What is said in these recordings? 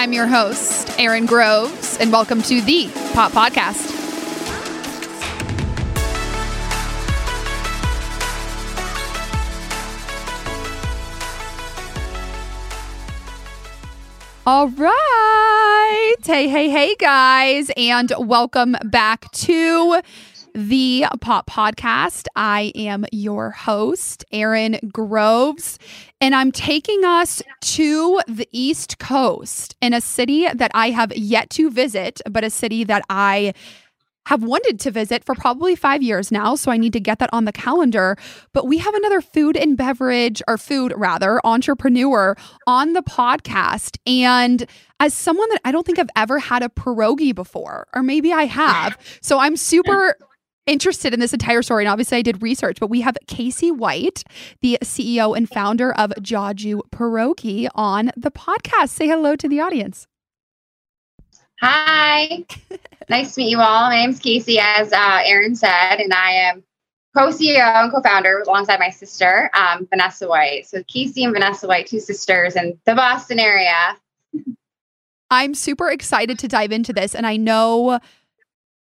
I'm your host, Erin Groves, and welcome to the Pop Podcast. All right. Hey, hey, hey, guys, and welcome back to the Pop Podcast. I am your host, Erin Groves, and I'm taking us to the East Coast in a city that I have yet to visit, but a city that I have wanted to visit for probably five years now. So I need to get that on the calendar. But we have another food and beverage, or food rather, entrepreneur on the podcast. And as someone that I don't think I've ever had a pierogi before, or maybe I have. So I'm super interested in this entire story. And obviously, I did research, but we have Casey White, the CEO and founder of Jaju Pierogi, on the podcast. Say hello to the audience. Hi, nice to meet you all. My name's Casey, as uh, Erin said, and I am co-CEO and co-founder alongside my sister, um, Vanessa White. So Casey and Vanessa White, two sisters in the Boston area. I'm super excited to dive into this, and I know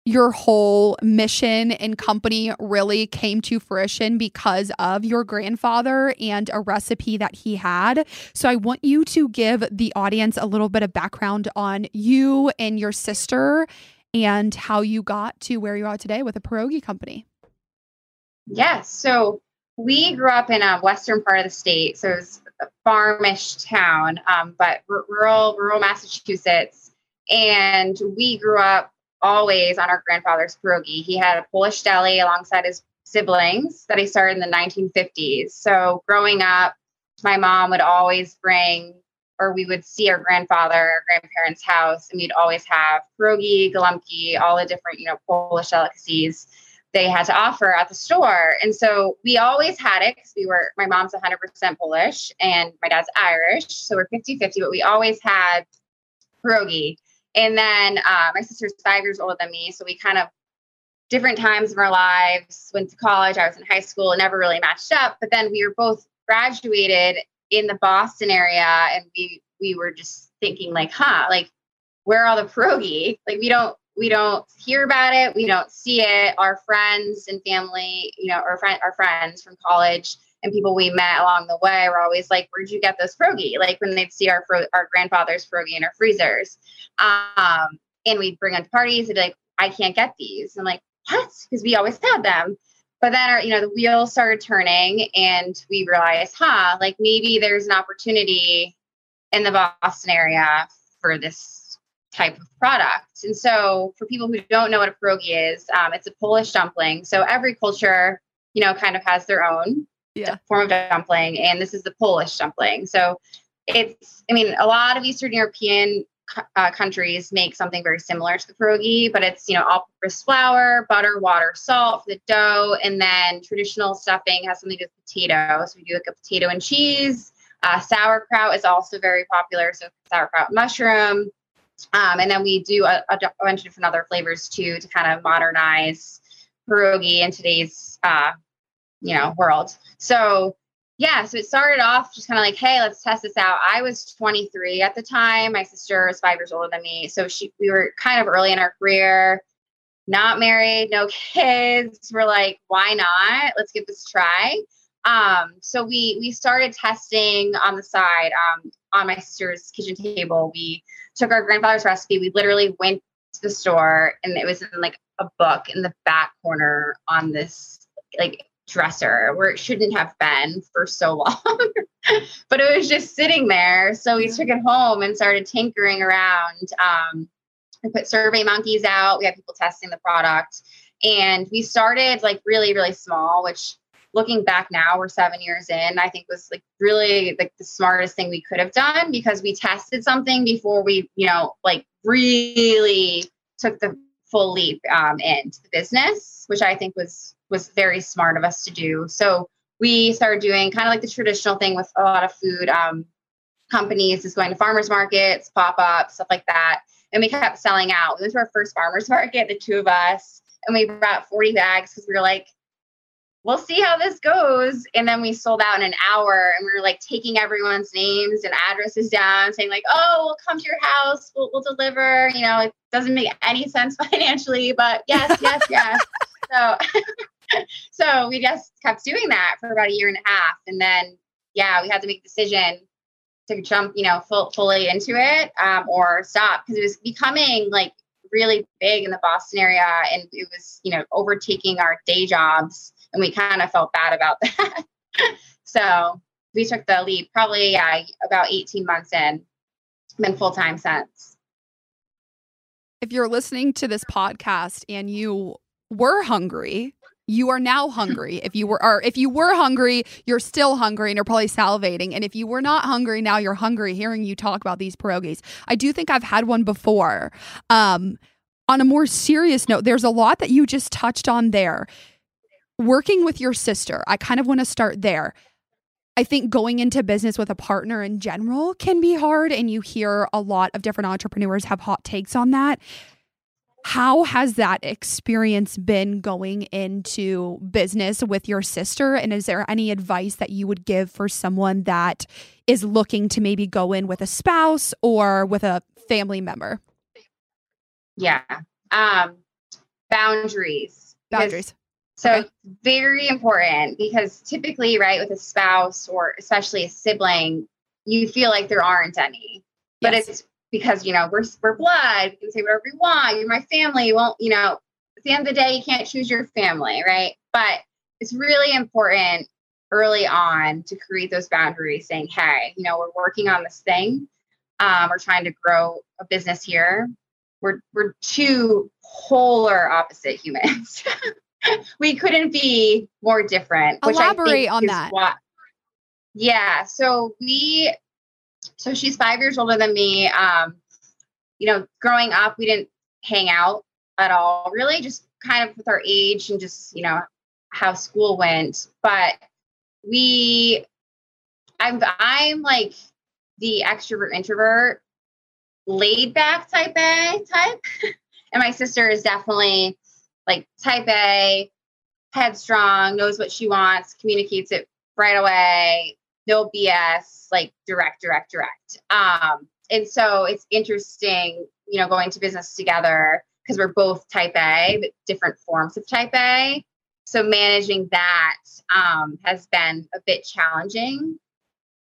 your whole mission and company really came to fruition because of your grandfather and a recipe that he had. So I want you to give the audience a little bit of background on you and your sister and how you got to where you are today with a pierogi company. Yes. So we grew up in a western part of the state. So it was a farmish town, um, but rural, rural Massachusetts. And we grew up always on our grandfather's pierogi. He had a Polish deli alongside his siblings that he started in the 1950s. So growing up, my mom would always bring, or we would see our grandfather, our grandparents' house, and we'd always have pierogi, golubki, all the different, you know, Polish delicacies they had to offer at the store. And so we always had it because we were, my mom's 100% Polish and my dad's Irish. So we're 50 50, but we always had pierogi. And then uh, my sister's five years older than me. So we kind of different times of our lives went to college. I was in high school never really matched up. But then we were both graduated in the Boston area and we we were just thinking like, huh, like where are all the pierogi? Like we don't we don't hear about it, we don't see it. Our friends and family, you know, our friend our friends from college and people we met along the way were always like, "Where'd you get those pierogi?" Like when they'd see our fro- our grandfather's pierogi in our freezers, um, and we'd bring them to parties. They'd be like, "I can't get these." I'm like, "What?" Because we always had them. But then, our, you know, the wheels started turning, and we realized, huh, like maybe there's an opportunity in the Boston area for this type of product. And so, for people who don't know what a pierogi is, um, it's a Polish dumpling. So every culture, you know, kind of has their own Yeah. form of dumpling, and this is the Polish dumpling. So it's, I mean, a lot of Eastern European uh, countries make something very similar to the pierogi, but it's, you know, all-purpose flour, butter, water, salt for the dough, and then traditional stuffing has something to do with potato. So we do like a potato and cheese. Uh, sauerkraut is also very popular, so sauerkraut mushroom. Um, and then we do a, a, bunch of different other flavors too to kind of modernize pierogi in today's uh, you know world. So yeah so it started off just kind of like hey let's test this out. I was 23 at the time. My sister is five years older than me. So she we were kind of early in our career not married no kids. We're like why not? Let's give this a try. Um, so we we started testing on the side um, on my sister's kitchen table. We took our grandfather's recipe. We literally went to the store and it was in like a book in the back corner on this like dresser where it shouldn't have been for so long. but it was just sitting there. So we took it home and started tinkering around. Um, we put survey monkeys out. We had people testing the product. And we started like really, really small, which looking back now, we're seven years in, I think was like really like the smartest thing we could have done because we tested something before we, you know, like really took the full leap um, into the business, which I think was was very smart of us to do. So we started doing kind of like the traditional thing with a lot of food um, companies, is going to farmers markets, pop ups, stuff like that. And we kept selling out. We was our first farmers market, the two of us, and we brought 40 bags because we were like, we'll see how this goes. And then we sold out in an hour and we were like taking everyone's names and addresses down, saying, like, oh, we'll come to your house, we'll, we'll deliver. You know, it doesn't make any sense financially, but yes, yes, yes. so, so we just kept doing that for about a year and a half. And then, yeah, we had to make a decision to jump, you know, full, fully into it um, or stop because it was becoming like really big in the Boston area and it was, you know, overtaking our day jobs and we kind of felt bad about that. so we took the leap probably yeah, about 18 months in, been full time since. If you're listening to this podcast and you were hungry, you are now hungry. If you were, or if you were hungry, you're still hungry and you're probably salivating. And if you were not hungry, now you're hungry hearing you talk about these pierogies. I do think I've had one before. Um, on a more serious note, there's a lot that you just touched on there working with your sister, I kind of want to start there. I think going into business with a partner in general can be hard, and you hear a lot of different entrepreneurs have hot takes on that. How has that experience been going into business with your sister? And is there any advice that you would give for someone that is looking to maybe go in with a spouse or with a family member? Yeah. Um, boundaries. Boundaries. So okay. very important because typically, right, with a spouse or especially a sibling, you feel like there aren't any. But yes. it's because, you know, we're we're blood, we can say whatever we want, you're my family. You won't, you know, at the end of the day, you can't choose your family, right? But it's really important early on to create those boundaries, saying, hey, you know, we're working on this thing. Um, we're trying to grow a business here. We're we're two polar opposite humans. we couldn't be more different. Elaborate on that. What, yeah. So we, so she's five years older than me. Um, you know, growing up, we didn't hang out at all, really, just kind of with our age and just, you know, how school went. But we, I'm, I'm like the extrovert introvert, laid back type A type. and my sister is definitely like type A, headstrong, knows what she wants, communicates it right away, no BS, like direct, direct, direct. Um, and so it's interesting, you know, going to business together because we're both type A, but different forms of type A. So managing that um, has been a bit challenging.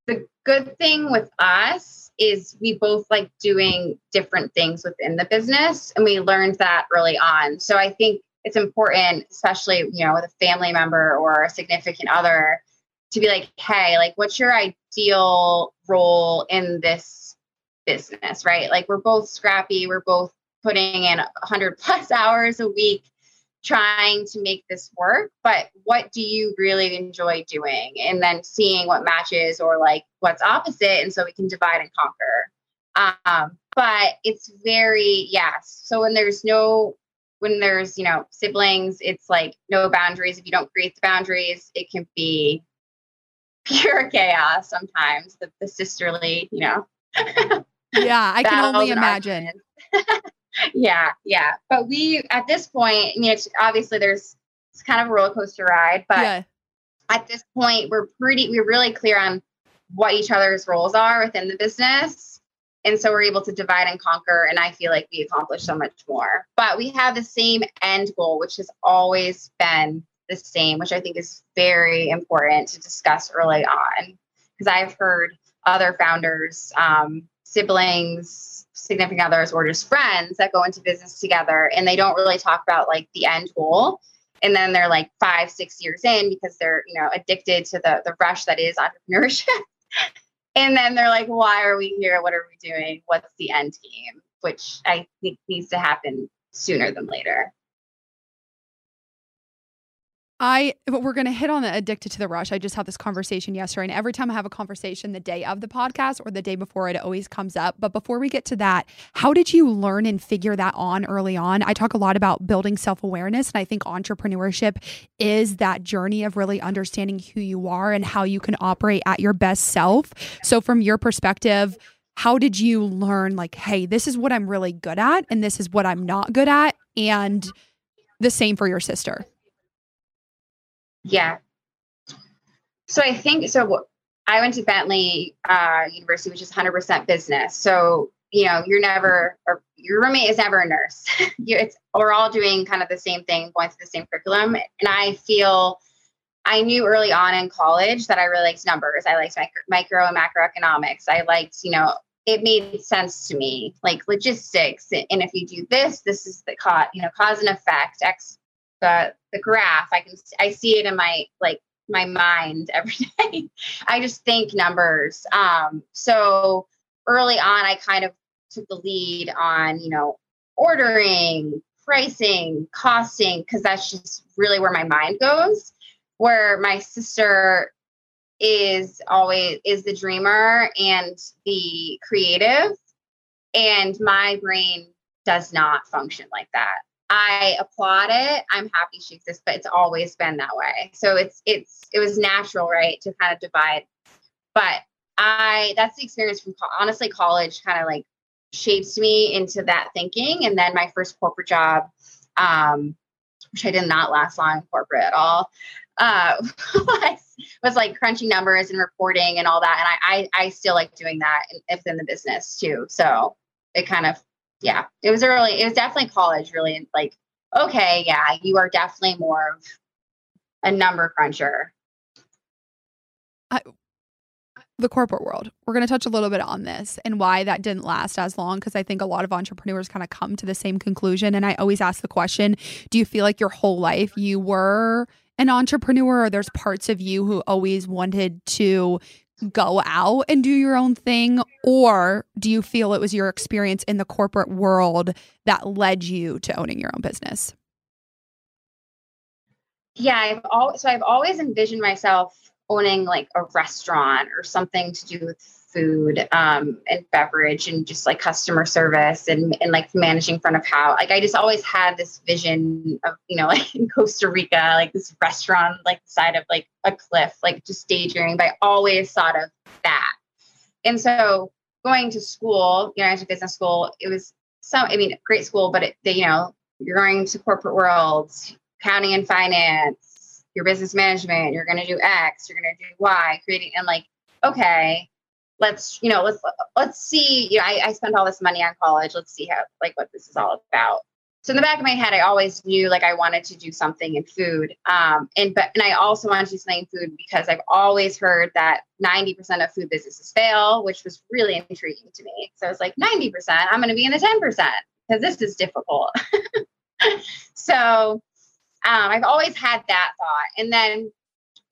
The good thing with us is we both like doing different things within the business, and we learned that early on. So I think it's important, especially, you know, with a family member or a significant other, to be like, hey, like, what's your ideal role in this business, right? Like, we're both scrappy, we're both putting in 100 plus hours a week trying to make this work, but what do you really enjoy doing? And then seeing what matches or like what's opposite. And so we can divide and conquer. Um, but it's very, yes. So when there's no when there's you know siblings it's like no boundaries. If you don't create the boundaries it can be pure chaos sometimes. The, the sisterly you know. Yeah i can only imagine. yeah yeah. But we at this point i mean it's obviously there's it's kind of a roller coaster ride but yeah. at this point we're pretty we're really clear on what each other's roles are within the business and so we're able to divide and conquer. And I feel like we accomplish so much more. But we have the same end goal, which has always been the same, which I think is very important to discuss early on. Because I've heard other founders, um, siblings, significant others, or just friends that go into business together and they don't really talk about like the end goal. And then they're like five, six years in because they're, you know, addicted to the the rush that is entrepreneurship. and then they're like, why are we here? What are we doing? What's the end game? Which I think needs to happen sooner than later. I we're going to hit on the addicted to the rush. I just had this conversation yesterday, and every time I have a conversation the day of the podcast or the day before, it always comes up. But before we get to that, how did you learn and figure that on early on? I talk a lot about building self awareness, and I think entrepreneurship is that journey of really understanding who you are and how you can operate at your best self. So, from your perspective, how did you learn like, hey, this is what I'm really good at, and this is what I'm not good at, and the same for your sister? Yeah. So I think so. I went to Bentley uh, University, which is 100% business. So you know, you're never, or your roommate is never a nurse. you, it's we're all doing kind of the same thing, going through the same curriculum. And I feel I knew early on in college that I really liked numbers. I liked micro, micro and macroeconomics. I liked, you know, it made sense to me, like logistics. And if you do this, this is the cause, you know, cause and effect. X, the the graph. I can I see it in my like my mind every day. I just think numbers. Um, so early on, I kind of took the lead on, you know, ordering, pricing, costing, because that's just really where my mind goes. Where my sister is always is the dreamer and the creative and my brain does not function like that i applaud it i'm happy she exists but it's always been that way so it's it's it was natural right to kind of divide but i that's the experience from honestly college kind of like shapes me into that thinking and then my first corporate job um which i did not last long in corporate at all uh, was, was like crunching numbers and reporting and all that. And I, I, I still like doing that within the business too. So it kind of, yeah, it was early. It was definitely college really. Like, okay, yeah, you are definitely more of a number cruncher. I, the corporate world. We're going to touch a little bit on this and why that didn't last as long because I think a lot of entrepreneurs kind of come to the same conclusion. And I always ask the question Do you feel like your whole life you were an entrepreneur or there's parts of you who always wanted to go out and do your own thing? Or do you feel it was your experience in the corporate world that led you to owning your own business? Yeah i've always so i've always envisioned myself owning like a restaurant or something to do with food um, and beverage and just like customer service and, and like managing front of house. Like I just always had this vision of, you know, like in Costa Rica, like this restaurant, like the side of like a cliff, like just daydreaming, but I always thought of that. And so going to school, you know, I business school, it was some, I mean, great school, but it, the, you know, you're going to corporate world, accounting and finance, your business management, you're going to do X, you're going to do Y, creating, and like, okay, let's you know let's let's see you know I, I spent all this money on college. Let's see how like what this is all about. So in the back of my head i always knew like i wanted to do something in food. Um, and but and i also wanted to do something in food because i've always heard that 90% of food businesses fail which was really intriguing to me. So i was like 90% i'm going to be in the 10% because this is difficult. So um, i've always had that thought. And then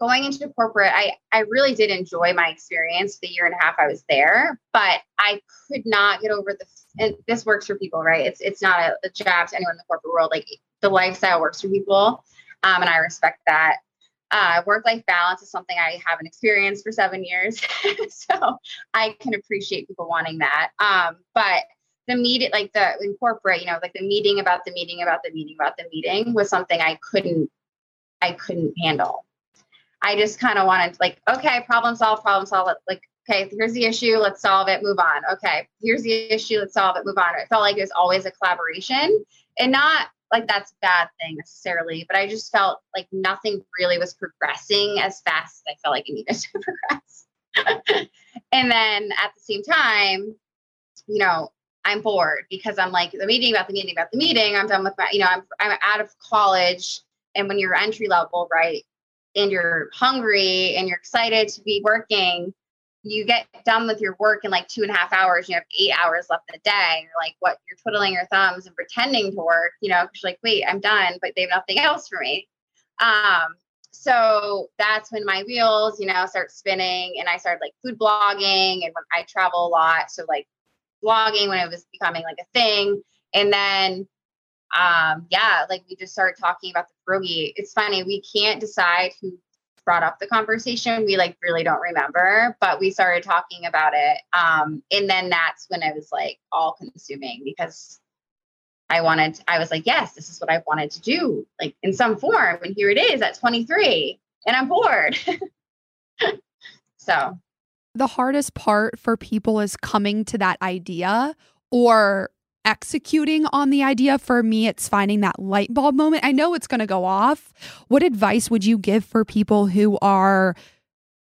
going into corporate, I, I really did enjoy my experience the year and a half I was there, but I could not get over the, and this works for people, right? It's, it's not a, a jab to anyone in the corporate world. Like the lifestyle works for people. Um, and I respect that. Uh, work life balance is something I haven't experienced for seven years. so I can appreciate people wanting that. Um, but the meeting, like the in corporate, you know, like the meeting about the meeting about the meeting about the meeting was something I couldn't, I couldn't handle. I just kind of wanted like, okay, problem solve, problem solve. Like, okay, here's the issue, let's solve it, move on. Okay, here's the issue, let's solve it, move on. It felt like it was always a collaboration and not like that's a bad thing necessarily, but I just felt like nothing really was progressing as fast as I felt like it needed to progress. and then at the same time, you know, I'm bored because I'm like the meeting about the meeting about the meeting. I'm done with my, you know, I'm I'm out of college, and when you're entry level, right, and you're hungry and you're excited to be working, you get done with your work in like two and a half hours. You have eight hours left in the day. You're like, what? You're twiddling your thumbs and pretending to work, you know, because like, wait, I'm done, but they have nothing else for me. Um, so that's when my wheels, you know, start spinning and I started like food blogging and when I travel a lot. So like blogging when it was becoming like a thing. And then um, yeah, like we just started talking about the pierogi. It's funny, we can't decide who brought up the conversation. We like really don't remember, but we started talking about it. Um, and then that's when I was like all consuming because I wanted, I was like, yes, this is what I wanted to do, like in some form. And here it is at 23, and I'm bored. so the hardest part for people is coming to that idea or executing on the idea. For me, it's finding that light bulb moment. I know it's going to go off. What advice would you give for people who are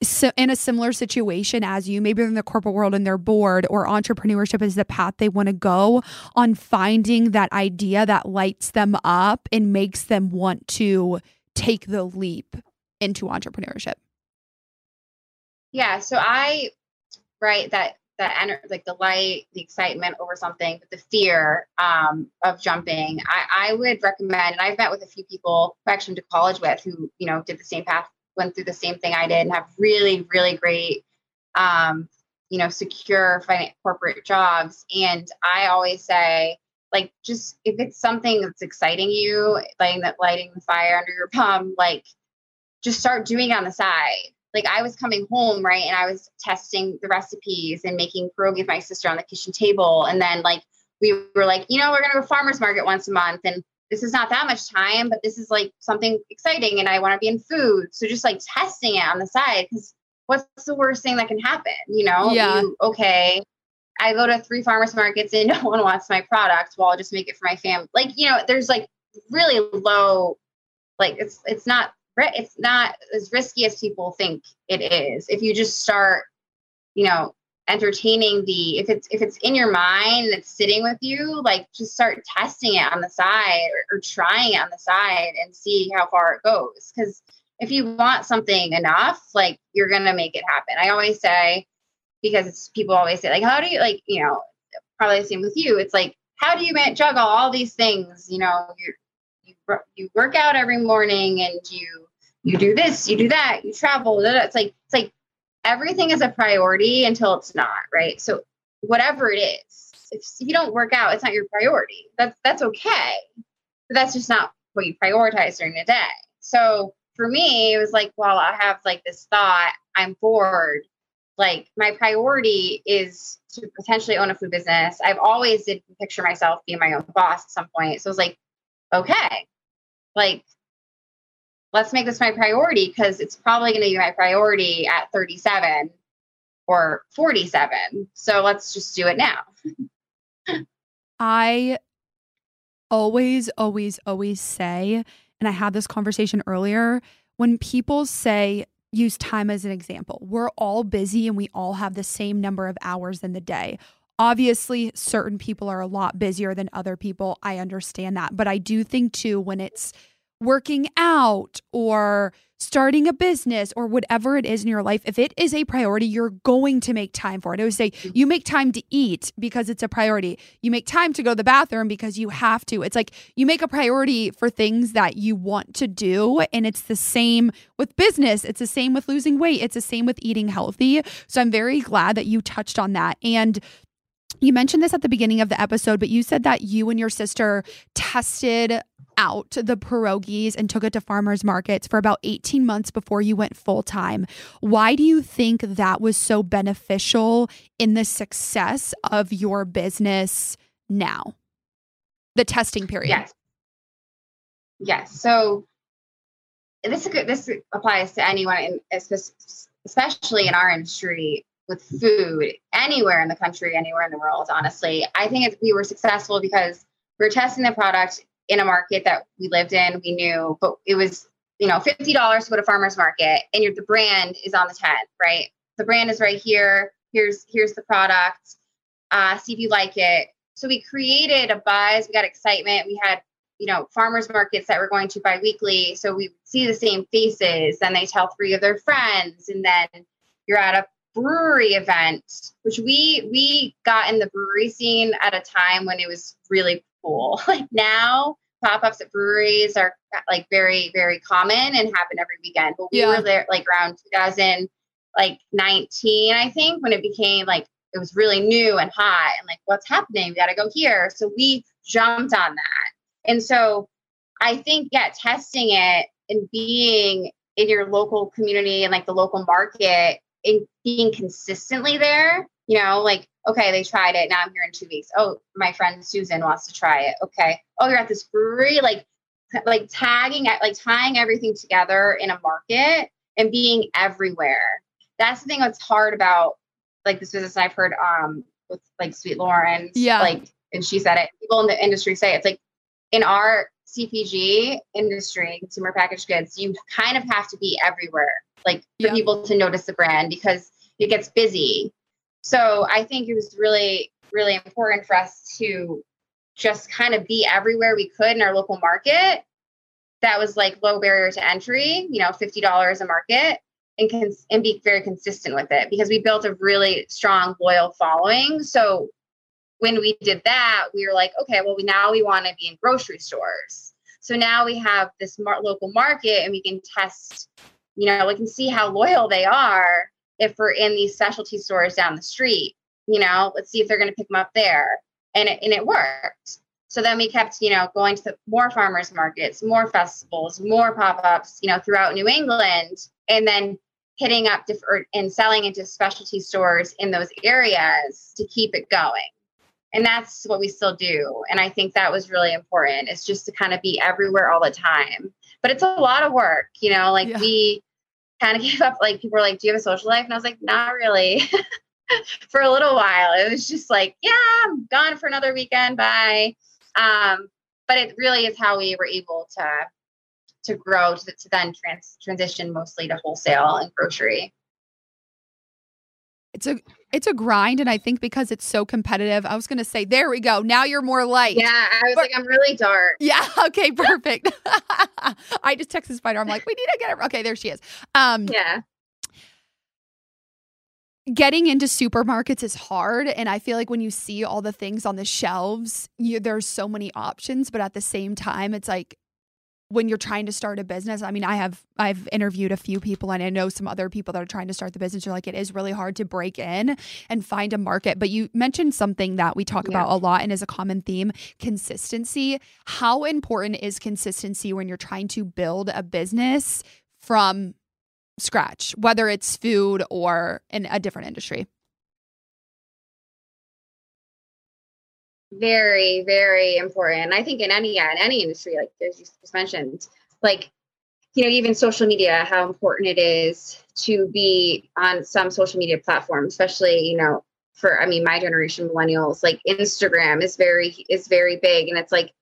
so in a similar situation as you, maybe in the corporate world and they're bored, or entrepreneurship is the path they want to go on finding that idea that lights them up and makes them want to take the leap into entrepreneurship? Yeah. So I, right, that the ener- like the light, the excitement over something, but the fear um, of jumping. I, I would recommend, and I've met with a few people who actually went to college with who you know did the same path, went through the same thing I did, and have really really great, um, you know, secure finance, corporate jobs. And I always say, like, just if it's something that's exciting you, lighting that lighting the fire under your palm, like, just start doing on the side like I was coming home, right, and I was testing the recipes and making pierogi with my sister on the kitchen table. And then like we were like, you know, we're gonna go farmers market once a month, and this is not that much time, but this is like something exciting, and I want to be in food. So just like testing it on the side, because what's the worst thing that can happen? You know? Yeah. You, okay. I go to three farmers markets and no one wants my product. Well, I'll just make it for my family. Like, you know, there's like really low, like it's it's not it's not as risky as people think it is. If you just start, you know, entertaining the if it's if it's in your mind it's sitting with you, like just start testing it on the side or, or trying it on the side and see how far it goes. Because if you want something enough, like you're gonna make it happen. I always say because people always say like, how do you like you know probably the same with you. It's like how do you juggle all these things? You know, you you work out every morning and you you do this, you do that, you travel. It's like it's like everything is a priority until it's not, right? So whatever it is, if you don't work out, it's not your priority. That's that's okay. But that's just not what you prioritize during the day. So for me, it was like, well, I have like this thought, I'm bored. Like my priority is to potentially own a food business. I've always did picture myself being my own boss at some point. So it was like, okay, like let's make this my priority because it's probably going to be my priority at 37 or 47. So let's just do it now. I always, always, always say, and I had this conversation earlier, when people say, use time as an example, we're all busy and we all have the same number of hours in the day. Obviously, certain people are a lot busier than other people. I understand that. But I do think, too, when it's working out or starting a business or whatever it is in your life, if it is a priority, you're going to make time for it. I would say mm-hmm. you make time to eat because it's a priority. You make time to go to the bathroom because you have to. It's like you make a priority for things that you want to do. And it's the same with business. It's the same with losing weight. It's the same with eating healthy. So I'm very glad that you touched on that. And you mentioned this at the beginning of the episode, but you said that you and your sister tested out the pierogies and took it to farmers markets for about 18 months before you went full time. Why do you think that was so beneficial in the success of your business now? The testing period. Yes. Yes. So this this applies to anyone, in, especially in our industry with food, anywhere in the country, anywhere in the world. Honestly, I think we were successful because we we're testing the product in a market that we lived in, we knew, but it was, you know, $50 to go to farmer's market and your, the brand is on the tent, right? The brand is right here. Here's, here's the product. Uh, see if you like it. So we created a buzz. We got excitement. We had, you know, farmers markets that we're going to biweekly. So we see the same faces. Then they tell three of their friends. And then you're at a brewery event, which we we got in the brewery scene at a time when it was really cool. Like now, pop-ups at breweries are like very, very common and happen every weekend. But we yeah. were there like around 2000, like 19, I think, when it became like it was really new and hot and like what's happening? We got to go here. So we jumped on that. And so I think, yeah, testing it and being in your local community and like the local market and being consistently there, you know, like okay, they tried it. Now I'm here in two weeks. Oh, my friend Susan wants to try it. Okay. Oh, you're at this brewery. Like, like tagging, like tying everything together in a market and being everywhere. That's the thing that's hard about like this business I've heard um with like Sweet Lawrence. Yeah. Like and she said it. People in the industry say it. it's like in our CPG industry, consumer packaged goods, you kind of have to be everywhere, like for yeah. people to notice the brand because it gets busy. So I think it was really, really important for us to just kind of be everywhere we could in our local market. That was like low barrier to entry, you know, $50 a market and cons- and be very consistent with it because we built a really strong loyal following. So when we did that, we were like, okay, well, we, now we want to be in grocery stores. So now we have this mar- local market and we can test, you know, we can see how loyal they are if we're in these specialty stores down the street. You know, let's see if they're going to pick them up there. And it, and it worked. So then we kept, you know, going to more farmers markets, more festivals, more pop-ups, you know, throughout New England, and then hitting up different and selling into specialty stores in those areas to keep it going and that's what we still do and i think that was really important it's just to kind of be everywhere all the time but it's a lot of work you know like yeah. we kind of gave up like people were like do you have a social life? And i was like not really. For a little while it was just like yeah i'm gone for another weekend bye. Um, but it really is how we were able to to grow to, to then trans, transition mostly to wholesale and grocery. It's a it's a grind and i think because it's so competitive i was going to say there we go now you're more light. Yeah i was but, like i'm really dark. Yeah okay perfect. I just texted spider i'm like we need to get her okay there she is. Um yeah. getting into supermarkets is hard and i feel like when you see all the things on the shelves you, there's so many options but at the same time it's like when you're trying to start a business i mean i have i've interviewed a few people and i know some other people that are trying to start the business. Are like it is really hard to break in and find a market. But you mentioned something that we talk yeah. about a lot and is a common theme consistency. How important is consistency when you're trying to build a business from scratch whether it's food or in a different industry very very important. I think in any in any industry like as you just mentioned like you know even social media how important it is to be on some social media platform especially you know for i mean my generation millennials like instagram is very is very big. And it's like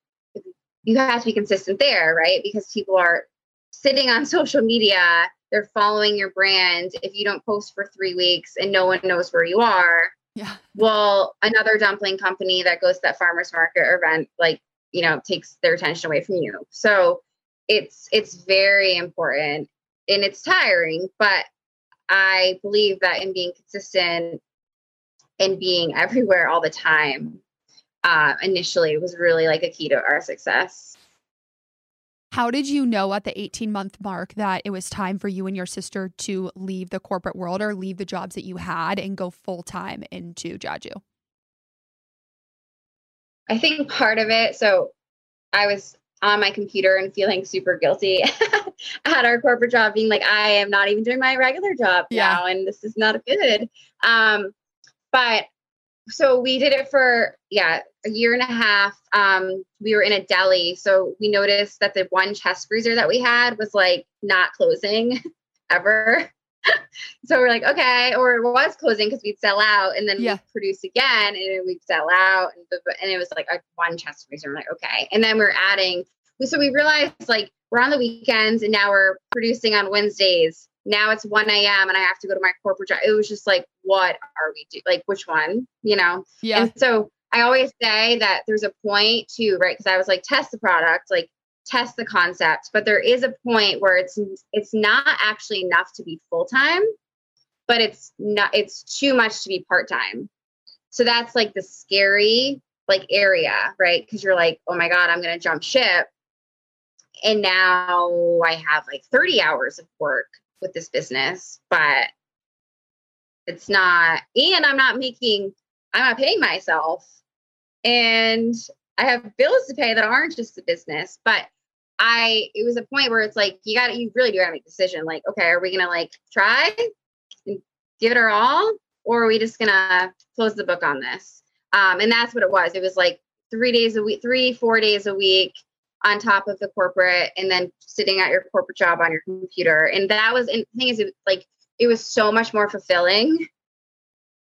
you have to be consistent there right? Because people are sitting on social media they're following your brand. If you don't post for three weeks and no one knows where you are yeah. Well, another dumpling company that goes to that farmers market event, like, you know, takes their attention away from you. So it's it's very important and it's tiring, but I believe that in being consistent and being everywhere all the time, uh, initially was really like a key to our success. How did you know at the 18 month mark that it was time for you and your sister to leave the corporate world or leave the jobs that you had and go full time into Jaju? I think part of it, so I was on my computer and feeling super guilty at our corporate job, being like, I am not even doing my regular job yeah. now, and this is not good. Um, but so we did it for yeah a year and a half. Um we were in a deli so we noticed that the one chest freezer that we had was like not closing ever. So we're like okay or it was closing because we'd sell out and then yeah. we'd produce again and we'd sell out and, and it was like a one chest freezer. I'm like okay and then we're adding so we realized like we're on the weekends and now we're producing on wednesdays now it's 1 a.m. and I have to go to my corporate job. It was just like, what are we doing? Like, which one? You know? Yeah. And so I always say that there's a point to, right? Because I was like, test the product, like test the concept, but there is a point where it's it's not actually enough to be full time, but it's not it's too much to be part time. So that's like the scary like area, right? Because you're like, oh my god, I'm gonna jump ship, and now I have like 30 hours of work with this business, but it's not, and I'm not making, I'm not paying myself. And I have bills to pay that aren't just the business, but I, it was a point where it's like, you got to, you really do got to make a decision. Like, okay, are we to like try and give it our all? Or are we just to close the book on this? Um, and that's what it was. It was like three days a week, three, four days a week on top of the corporate and then sitting at your corporate job on your computer. And that was, and the thing is, it, like, it was so much more fulfilling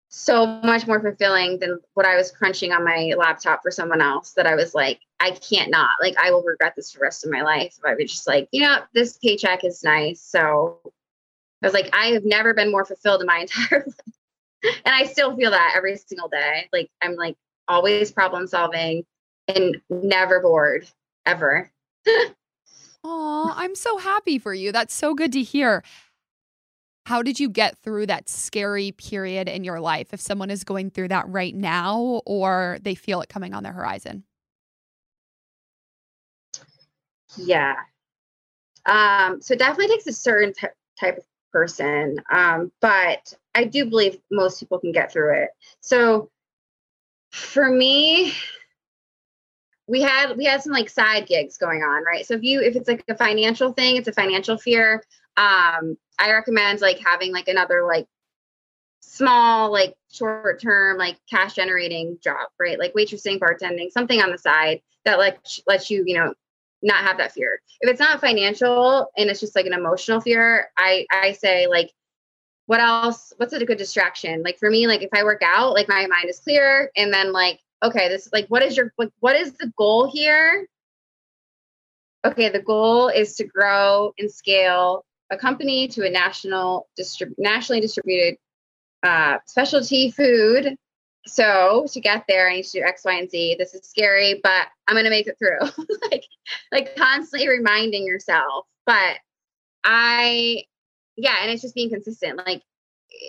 so much more fulfilling than what I was crunching on my laptop for someone else that I was like, I can't not. Like, I will regret this for the rest of my life. If I was just like, you know, this paycheck is nice. So I was like, I have never been more fulfilled in my entire life. and I still feel that every single day. Like, I'm like always problem solving and never bored ever. Oh, I'm so happy for you. That's so good to hear. How did you get through that scary period in your life if someone is going through that right now or they feel it coming on the horizon? Yeah. Um, so it definitely takes a certain t- type of person. Um, but I do believe most people can get through it. So for me, we had we had some like side gigs going on, right? So if you if it's like a financial thing, it's a financial fear. Um, I recommend like having like another like small like short term like cash generating job, right? Like waitressing, bartending, something on the side that like lets you, you know, not have that fear. If it's not financial and it's just like an emotional fear, I I say like what else what's a good distraction? Like for me like if I work out, like my mind is clear and then like okay, this is like what is your like what is the goal here? Okay, the goal is to grow and scale a company to a national distrib- nationally distributed uh, specialty food. So to get there, I need to do X, Y, and Z. This is scary, but I'm gonna make it through. like, like constantly reminding yourself. But I, yeah, and it's just being consistent. Like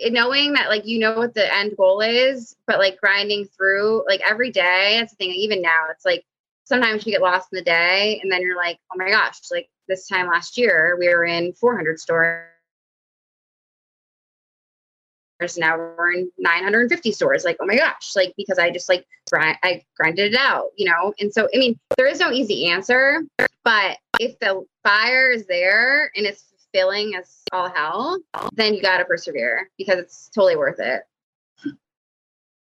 knowing that, like you know what the end goal is, but like grinding through, like every day. That's the thing. Even now, it's like sometimes you get lost in the day, and then you're like, oh my gosh, like this time last year, we were in 400 stores. Now we're in 950 stores. Like, oh my gosh, like because I just like grind, I grinded it out, you know. And so, I mean, there is no easy answer, but if the fire is there and it's fulfilling as all hell, then you got to persevere because it's totally worth it.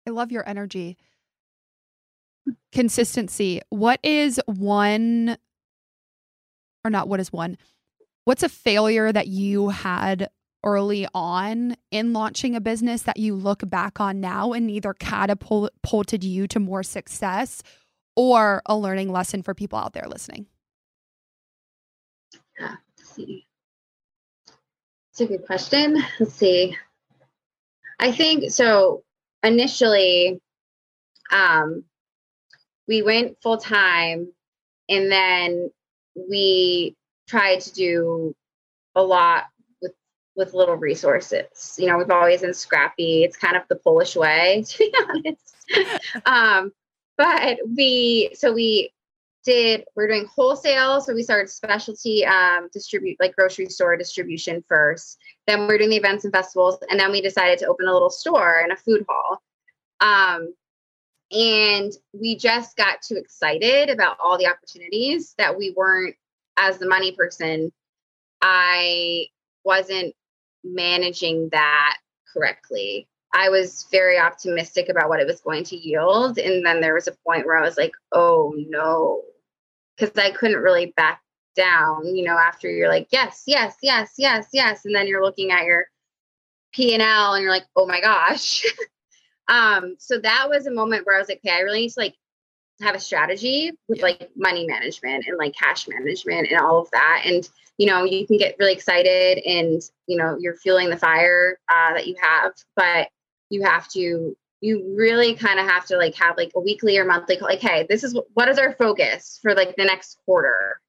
I love your energy. Consistency. What is one or not what is one what's a failure that you had early on in launching a business that you look back on now and either catapulted you to more success or a learning lesson for people out there listening? Yeah, let's see. It's a good question. Let's see. I think so. Initially, um, we went full time and then we tried to do a lot with with little resources. You know, we've always been scrappy. It's kind of the Polish way, to be honest. um, but we so we did we're doing wholesale so we started specialty um, distribute like grocery store distribution first then we're doing the events and festivals and then we decided to open a little store and a food hall um, and we just got too excited about all the opportunities that we weren't, as the money person, I wasn't managing that correctly. I was very optimistic about what it was going to yield. And then there was a point where I was like, oh no, because I couldn't really back down, you know, after you're like, yes, yes, yes, yes, yes. And then you're looking at your P&L and you're like, oh my gosh. Um, so that was a moment where I was like, okay, I really need to like have a strategy with like money management and like cash management and all of that. And you know, you can get really excited and you know, you're fueling the fire uh, that you have, but you have to you really kind of have to like have like a weekly or monthly call. like hey this is what is our focus for like the next quarter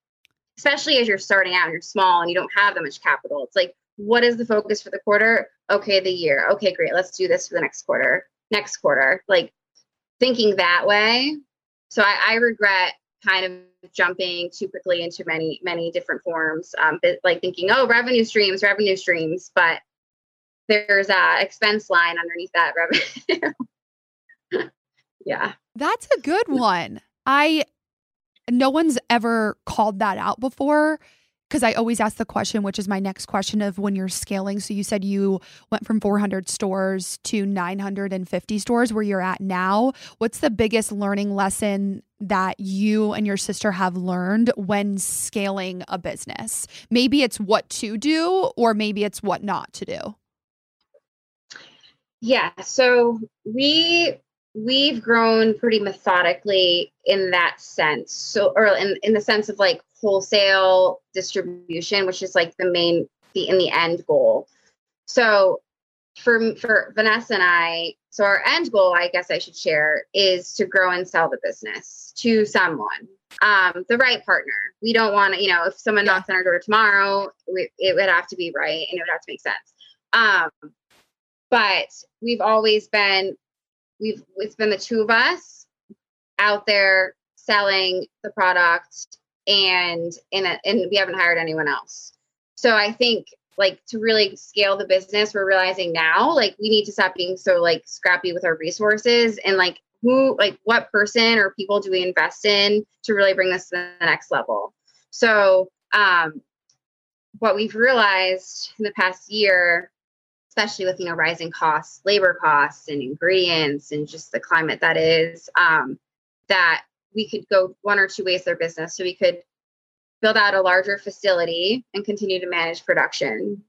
especially as you're starting out and you're small and you don't have that much capital it's like what is the focus for the quarter okay the year okay great let's do this for the next quarter next quarter, like thinking that way. So I, I regret kind of jumping too quickly into many, many different forms, um, like thinking, oh, revenue streams, revenue streams, but there's a expense line underneath that revenue. yeah. That's a good one. I no one's ever called that out before because I always ask the question, which is my next question of when you're scaling. So you said you went from 400 stores to 950 stores where you're at now. What's the biggest learning lesson that you and your sister have learned when scaling a business? Maybe it's what to do, or maybe it's what not to do. Yeah. So we we've grown pretty methodically in that sense. So or in, in the sense of like wholesale distribution, which is like the main the in the end goal. So for for Vanessa and I, so our end goal, I guess I should share, is to grow and sell the business to someone, um, the right partner. We don't want to, you know, if someone knocks on our door tomorrow, we, it would have to be right and it would have to make sense. Um, but we've always been, we've it's been the two of us out there selling the product, and in a, and we haven't hired anyone else. So I think like to really scale the business we're realizing now like we need to stop being so like scrappy with our resources and like who like what person or people do we invest in to really bring this to the next level so um what we've realized in the past year especially with you know rising costs labor costs and ingredients and just the climate that is um that we could go one or two ways their business so we could build out a larger facility and continue to manage production.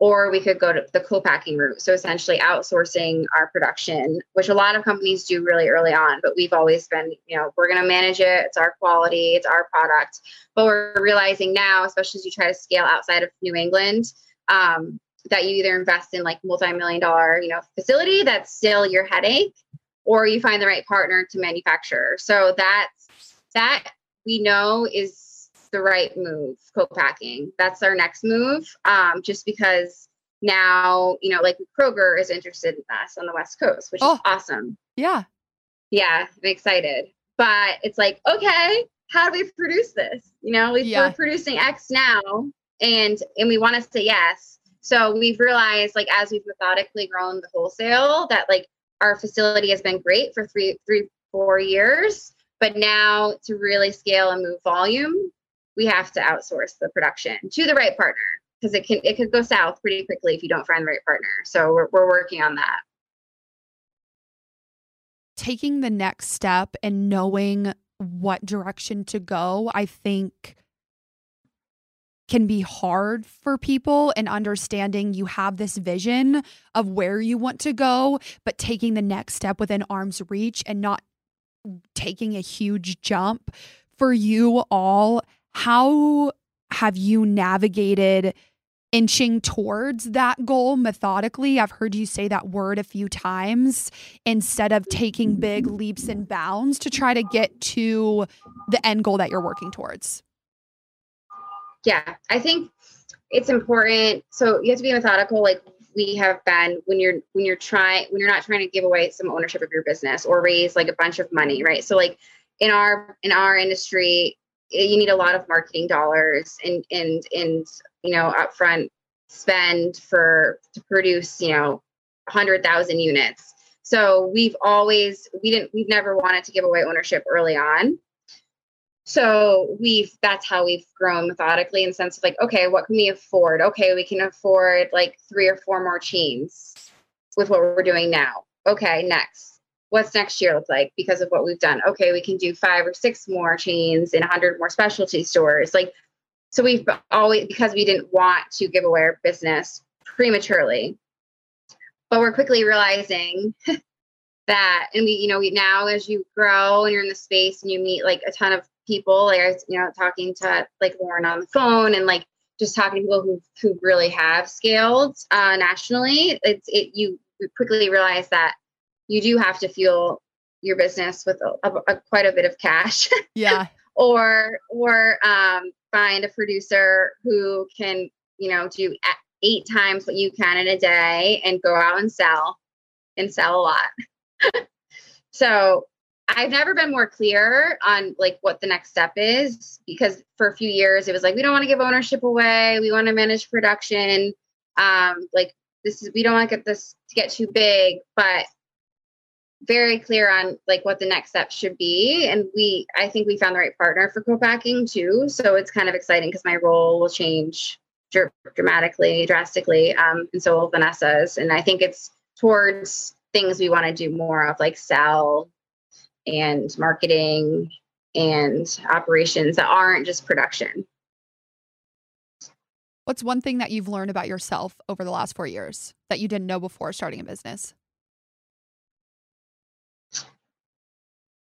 Or we could go to the co-packing route. So essentially outsourcing our production, which a lot of companies do really early on, but we've always been, you know, we're going to manage it. It's our quality, it's our product. But we're realizing now, especially as you try to scale outside of New England, um, that you either invest in like multi-million dollar, you know, facility that's still your headache, or you find the right partner to manufacture. So that's that we know is the right move, co-packing. That's our next move. Um, just because now, you know, like Kroger is interested in us on the West Coast, which oh, is awesome. Yeah. Yeah, I'm excited. But it's like, okay, how do we produce this? You know, we, yeah. we're producing X now and and we want to say yes. So we've realized like as we've methodically grown the wholesale that like our facility has been great for three, three, four years. But now to really scale and move volume, we have to outsource the production to the right partner because it can it could go south pretty quickly if you don't find the right partner. So we're we're working on that. Taking the next step and knowing what direction to go, I think can be hard for people and understanding you have this vision of where you want to go, but taking the next step within arm's reach and not taking a huge jump for you all how have you navigated inching towards that goal methodically? I've heard you say that word a few times instead of taking big leaps and bounds to try to get to the end goal that you're working towards. Yeah, I think it's important. So you have to be methodical like we have been when you're when you're trying when you're not trying to give away some ownership of your business or raise like a bunch of money, right? So like in our in our industry eh, you need a lot of marketing dollars and and and you know upfront spend for to produce you know 100,000 units. So we've always we didn't we've never wanted to give away ownership early on. So we've that's how we've grown methodically in the sense of like okay, what can we afford? Okay, we can afford like three or four more chains with what we're doing now. Okay, next what's next year look like because of what we've done okay we can do five or six more chains and 100 more specialty stores like so we've always because we didn't want to give away our business prematurely but we're quickly realizing that and we you know we now as you grow and you're in the space and you meet like a ton of people like i you know talking to like lauren on the phone and like just talking to people who who really have scaled uh, nationally it's it you quickly realize that you do have to fuel your business with a, a, a quite a bit of cash. Yeah. or or um, find a producer who can you know do eight times what you can in a day and go out and sell and sell a lot. so I've never been more clear on like what the next step is because for a few years it was like we don't want to give ownership away, we want to manage production. Um, like this is we don't want to get this to get too big, but very clear on like what the next step should be and we i think we found the right partner for co-packing too so it's kind of exciting because my role will change dr- dramatically drastically um, and so will vanessa's and i think it's towards things we want to do more of like sell and marketing and operations that aren't just production. What's one thing that you've learned about yourself over the last four years that you didn't know before starting a business?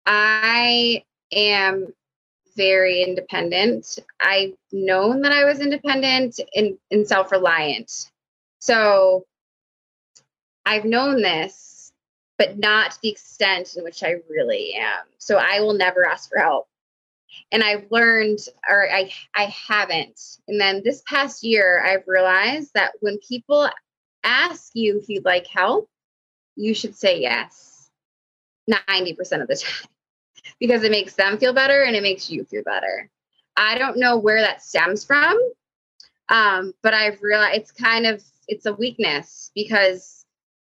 I am very independent. I've known that I was independent and, and self reliant. So I've known this but not to the extent in which I really am. So I will never ask for help. And I've learned, or I, I haven't. And then this past year, I've realized that when people ask you if you'd like help, you should say yes 90% of the time because it makes them feel better and it makes you feel better. I don't know where that stems from, um, but I've realized it's kind of it's a weakness because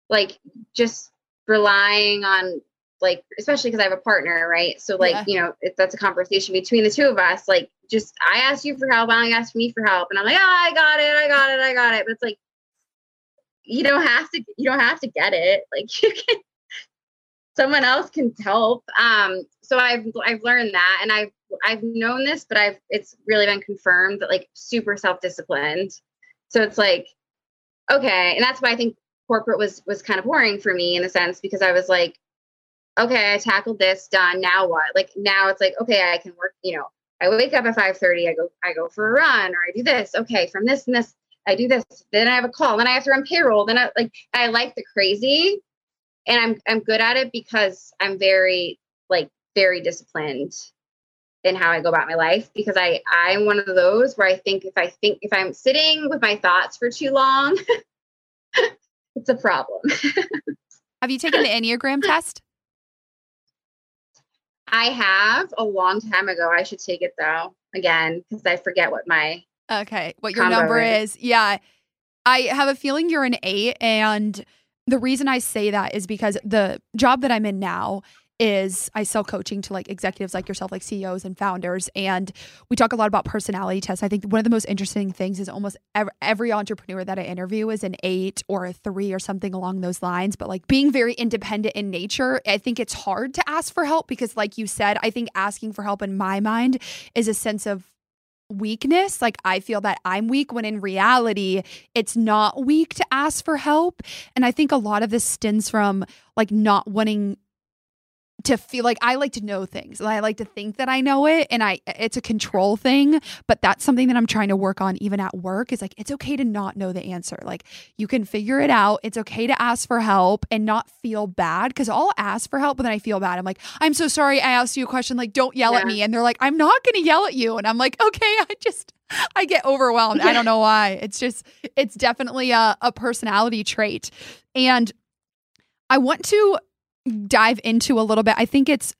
like just relying on like especially because I have a partner, right? So like yeah. you know if that's a conversation between the two of us. Like just I asked you for help, I asked me for help, and I'm like, oh, I got it, I got it, I got it. But it's like you don't have to you don't have to get it. Like you can someone else can help. Um, so I've I've learned that, and I've I've known this, but I've it's really been confirmed that like super self disciplined. So it's like okay, and that's why I think corporate was was kind of boring for me in a sense because I was like, okay, I tackled this, done. Now what? Like now it's like okay, I can work. You know, I wake up at five thirty. I go I go for a run, or I do this. Okay, from this and this. I do this, then I have a call, then I have to run payroll, then I like I like the crazy, and I'm I'm good at it because I'm very like very disciplined in how I go about my life because I I'm one of those where I think if I think if I'm sitting with my thoughts for too long, it's a problem. have you taken the Enneagram test? I have a long time ago. I should take it though again because I forget what my okay what your number is. is. Yeah, I have a feeling you're an eight, and the reason I say that is because the job that I'm in now is I sell coaching to like executives like yourself, like CEOs and founders. And we talk a lot about personality tests. I think one of the most interesting things is almost every, every, entrepreneur that I interview is an eight or a three or something along those lines. But like being very independent in nature, I think it's hard to ask for help because, like you said, I think asking for help in my mind is a sense of weakness. Like I feel that I'm weak when in reality, it's not weak to ask for help. And I think a lot of this stems from like not wanting to feel like I like to know things. and I like to think that I know it and I it's a control thing, but that's something that I'm trying to work on even at work is like it's okay to not know the answer. Like you can figure it out. It's okay to ask for help and not feel bad cuz I'll ask for help but then I feel bad. I'm like, "I'm so sorry I asked you a question like don't yell yeah. at me." And they're like, "I'm not going to yell at you." And I'm like, "Okay, I just I get overwhelmed. I don't know why. It's just it's definitely a a personality trait. And I want to dive into a little bit. I think it's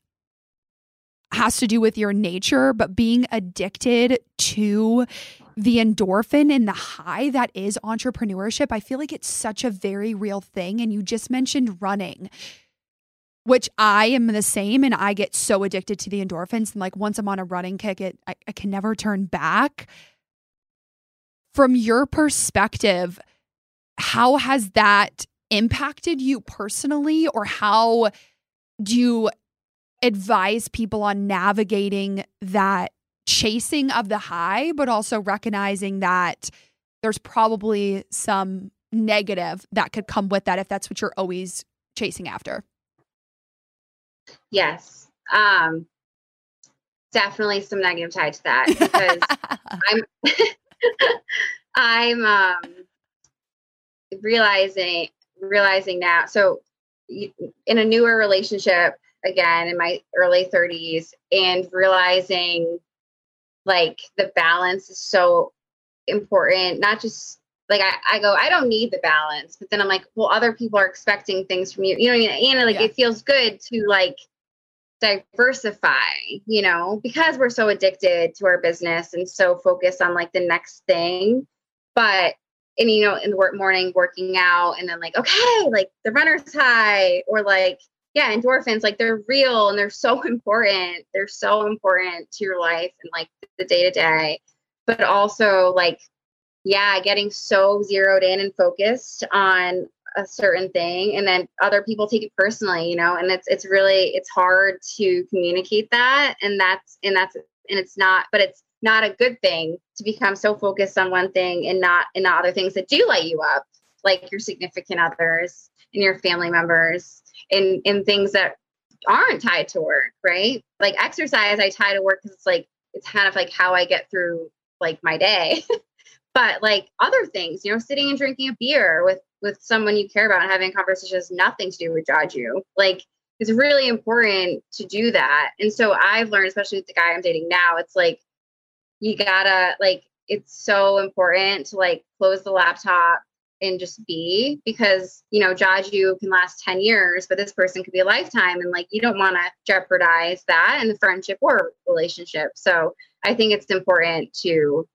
has to do with your nature, but being addicted to the endorphin and the high that is entrepreneurship, I feel like it's such a very real thing. And you just mentioned running, which I am the same. And I get so addicted to the endorphins. And like once I'm on a running kick, it I, I can never turn back. From your perspective, how has that impacted you personally or how do you advise people on navigating that chasing of the high but also recognizing that there's probably some negative that could come with that if that's what you're always chasing after? Yes. Um definitely some negative tied to that because i'm i'm um realizing realizing now. So, in a newer relationship, again, in my early 30s, and realizing like the balance is so important, not just like I, I go, I don't need the balance, but then I'm like, well, other people are expecting things from you. You know, I mean? and like yeah. it feels good to like diversify, you know, because we're so addicted to our business and so focused on like the next thing. But and you know in the work morning working out and then like okay like the runner's high or like yeah endorphins like they're real and they're so important. They're so important to your life and like the day to day but also like yeah getting so zeroed in and focused on a certain thing and then other people take it personally you know and it's it's really it's hard to communicate that and that's and that's and it's not but it's not a good thing to become so focused on one thing and not in the other things that do light you up, like your significant others and your family members and, and things that aren't tied to work, right? Like exercise, I tie to work because it's like it's kind of like how I get through like my day. but like other things, you know, sitting and drinking a beer with with someone you care about and having conversations nothing to do with you. Like it's really important to do that. And so I've learned, especially with the guy I'm dating now, it's like you gotta like it's so important to like close the laptop and just be because you know Jaju can last 10 years but this person could be a lifetime and like you don't want to jeopardize that in the friendship or relationship. So i think it's important to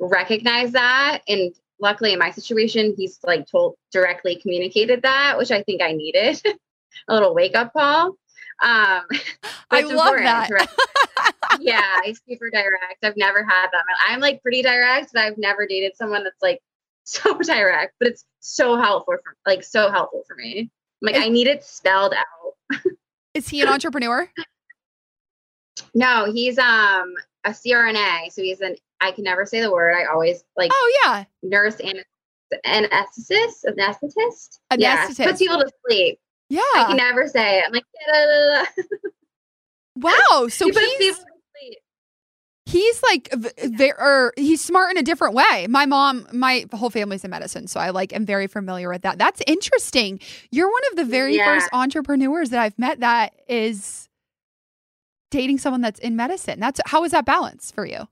recognize that and luckily in my situation he's like told directly communicated that which i think i needed a little wake up call um i love that yeah he's super direct i've never had that i'm like pretty direct but i've never dated someone that's like so direct, but it's so helpful for like so helpful for me. Like is, I need it spelled out. is he an entrepreneur? No, he's um a CRNA. So he's an I can never say the word. I always like oh yeah nurse and anesthetist, anesthetist. Anesthetist. Yeah, puts people to sleep. Yeah, I can never say it. I'm like, wow. So he's he's like very or he's smart in a different way. My mom, my whole family's in medicine, so I like am very familiar with that. That's interesting. You're one of the very yeah. first entrepreneurs that I've met that is dating someone that's in medicine. That's how is that balance for you?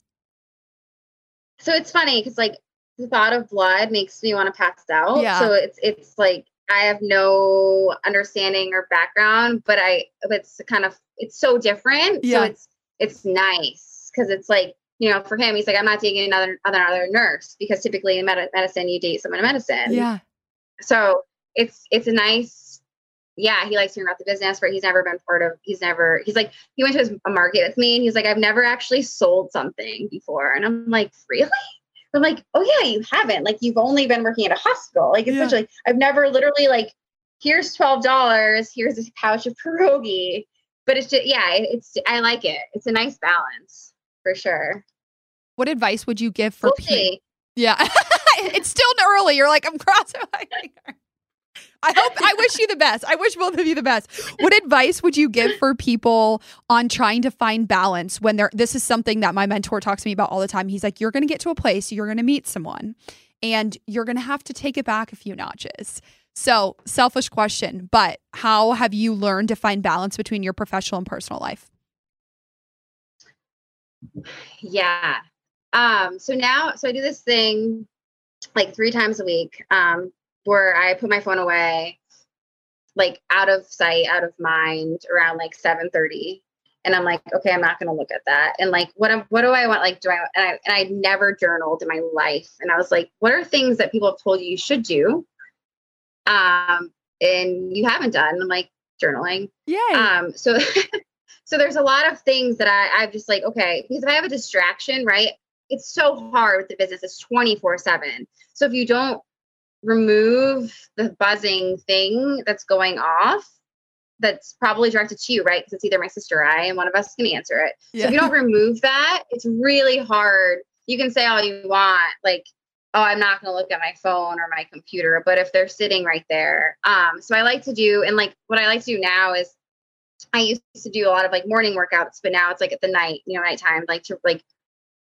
So it's funny because like the thought of blood makes me want to pass out. Yeah. So it's it's like I have no understanding or background, but I it's kind of it's so different. Yeah. So it's it's nice because it's like you know for him he's like i'm not dating another another nurse because typically in med- medicine you date someone in medicine. Yeah. So it's it's a nice. Yeah he likes hearing about the business but he's never been part of he's never he's like he went to his market with me and he's like i've never actually sold something before. And i'm like really i'm like oh yeah you haven't like you've only been working at a hospital like essentially yeah. i've never literally like here's $12 here's a pouch of pierogi but it's just yeah it's i like it it's a nice balance for sure. What advice would you give for we'll people? Yeah. it's still early. You're like, I'm crossing my finger. I hope I wish you the best. I wish both of you the best. What advice would you give for people on trying to find balance when they're this is something that my mentor talks to me about all the time. He's like, you're gonna get to a place, you're gonna meet someone, and you're gonna have to take it back a few notches. So, selfish question, but how have you learned to find balance between your professional and personal life? Yeah. Um, so now, so I do this thing like three times a week um, where I put my phone away, like out of sight, out of mind around like 7:30. And I'm like, okay, I'm not gonna look at that. And like, what am, what do I want? Like, do I and I and I never journaled in my life. And I was like, what are things that people have told you you should do? Um, and you haven't done. And I'm like, journaling. Yeah. Um, so So there's a lot of things that I, I'm just like, okay, because if I have a distraction, right, it's so hard with the business. It's 24 7. So if you don't remove the buzzing thing that's going off, that's probably directed to you, right? Because it's either my sister or I, and one of us can answer it. Yeah. So if you don't remove that, it's really hard. You can say all you want, like, oh, I'm not going to look at my phone or my computer, but if they're sitting right there. Um, so I like to do, and like what I like to do now is I used to do a lot of like morning workouts, but now it's like at the night, you know, nighttime, like to like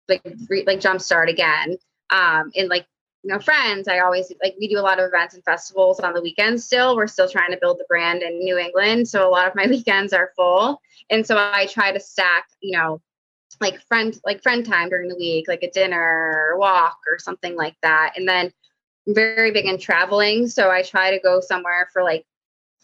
like re, like jumpstart again. Um, and like you know, friends, I always like we do a lot of events and festivals on the weekends. Still, we're still trying to build the brand in New England, so a lot of my weekends are full, and so I try to stack, you know, like friend like friend time during the week, like a dinner or walk or something like that, and then. I'm very big in traveling, so I try to go somewhere for like